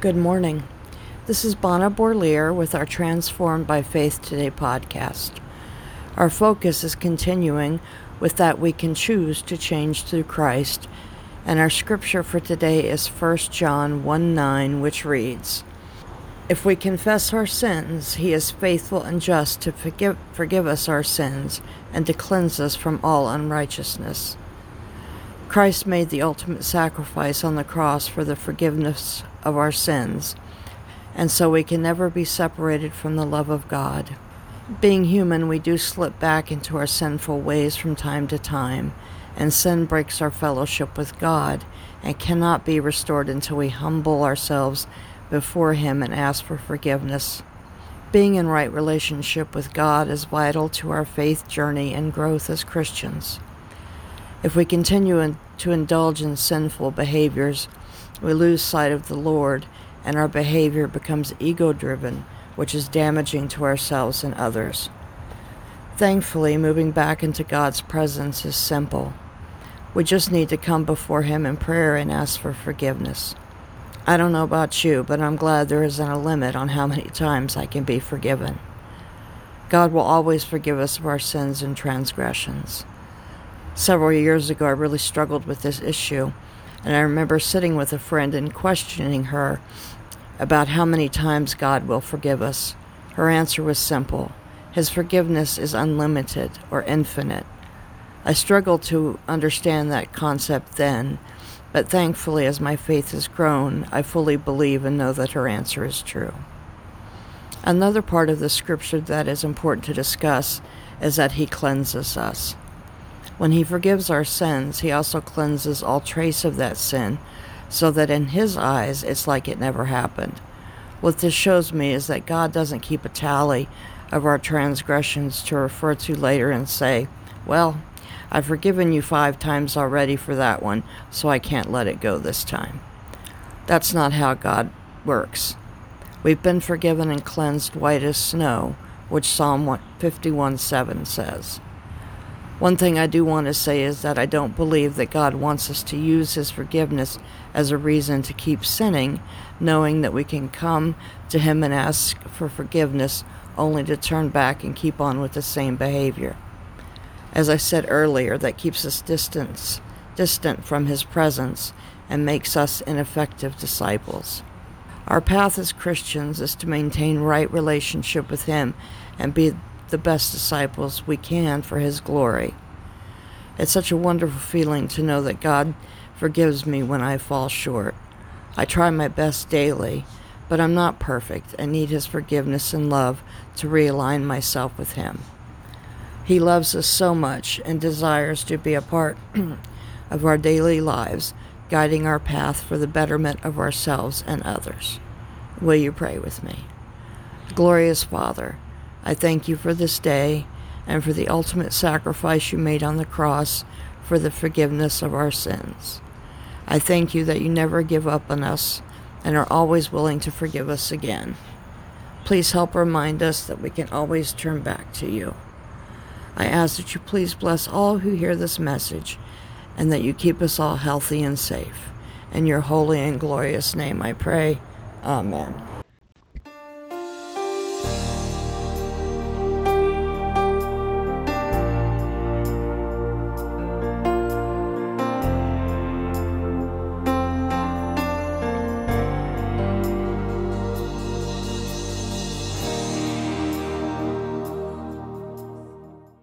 Good morning. This is Bona Bourlier with our Transformed by Faith Today podcast. Our focus is continuing with that we can choose to change through Christ, and our scripture for today is 1 John 1 9, which reads If we confess our sins, he is faithful and just to forgive, forgive us our sins and to cleanse us from all unrighteousness. Christ made the ultimate sacrifice on the cross for the forgiveness of our sins, and so we can never be separated from the love of God. Being human, we do slip back into our sinful ways from time to time, and sin breaks our fellowship with God and cannot be restored until we humble ourselves before Him and ask for forgiveness. Being in right relationship with God is vital to our faith journey and growth as Christians. If we continue in, to indulge in sinful behaviors, we lose sight of the Lord and our behavior becomes ego driven, which is damaging to ourselves and others. Thankfully, moving back into God's presence is simple. We just need to come before Him in prayer and ask for forgiveness. I don't know about you, but I'm glad there isn't a limit on how many times I can be forgiven. God will always forgive us of our sins and transgressions. Several years ago, I really struggled with this issue, and I remember sitting with a friend and questioning her about how many times God will forgive us. Her answer was simple His forgiveness is unlimited or infinite. I struggled to understand that concept then, but thankfully, as my faith has grown, I fully believe and know that her answer is true. Another part of the scripture that is important to discuss is that He cleanses us. When he forgives our sins, he also cleanses all trace of that sin, so that in his eyes it's like it never happened. What this shows me is that God doesn't keep a tally of our transgressions to refer to later and say, Well, I've forgiven you five times already for that one, so I can't let it go this time. That's not how God works. We've been forgiven and cleansed white as snow, which Psalm 51 7 says. One thing I do want to say is that I don't believe that God wants us to use His forgiveness as a reason to keep sinning, knowing that we can come to Him and ask for forgiveness only to turn back and keep on with the same behavior. As I said earlier, that keeps us distance, distant from His presence and makes us ineffective disciples. Our path as Christians is to maintain right relationship with Him and be the best disciples we can for His glory. It's such a wonderful feeling to know that God forgives me when I fall short. I try my best daily, but I'm not perfect and need His forgiveness and love to realign myself with Him. He loves us so much and desires to be a part of our daily lives, guiding our path for the betterment of ourselves and others. Will you pray with me? Glorious Father, I thank you for this day and for the ultimate sacrifice you made on the cross for the forgiveness of our sins. I thank you that you never give up on us and are always willing to forgive us again. Please help remind us that we can always turn back to you. I ask that you please bless all who hear this message and that you keep us all healthy and safe. In your holy and glorious name I pray. Amen.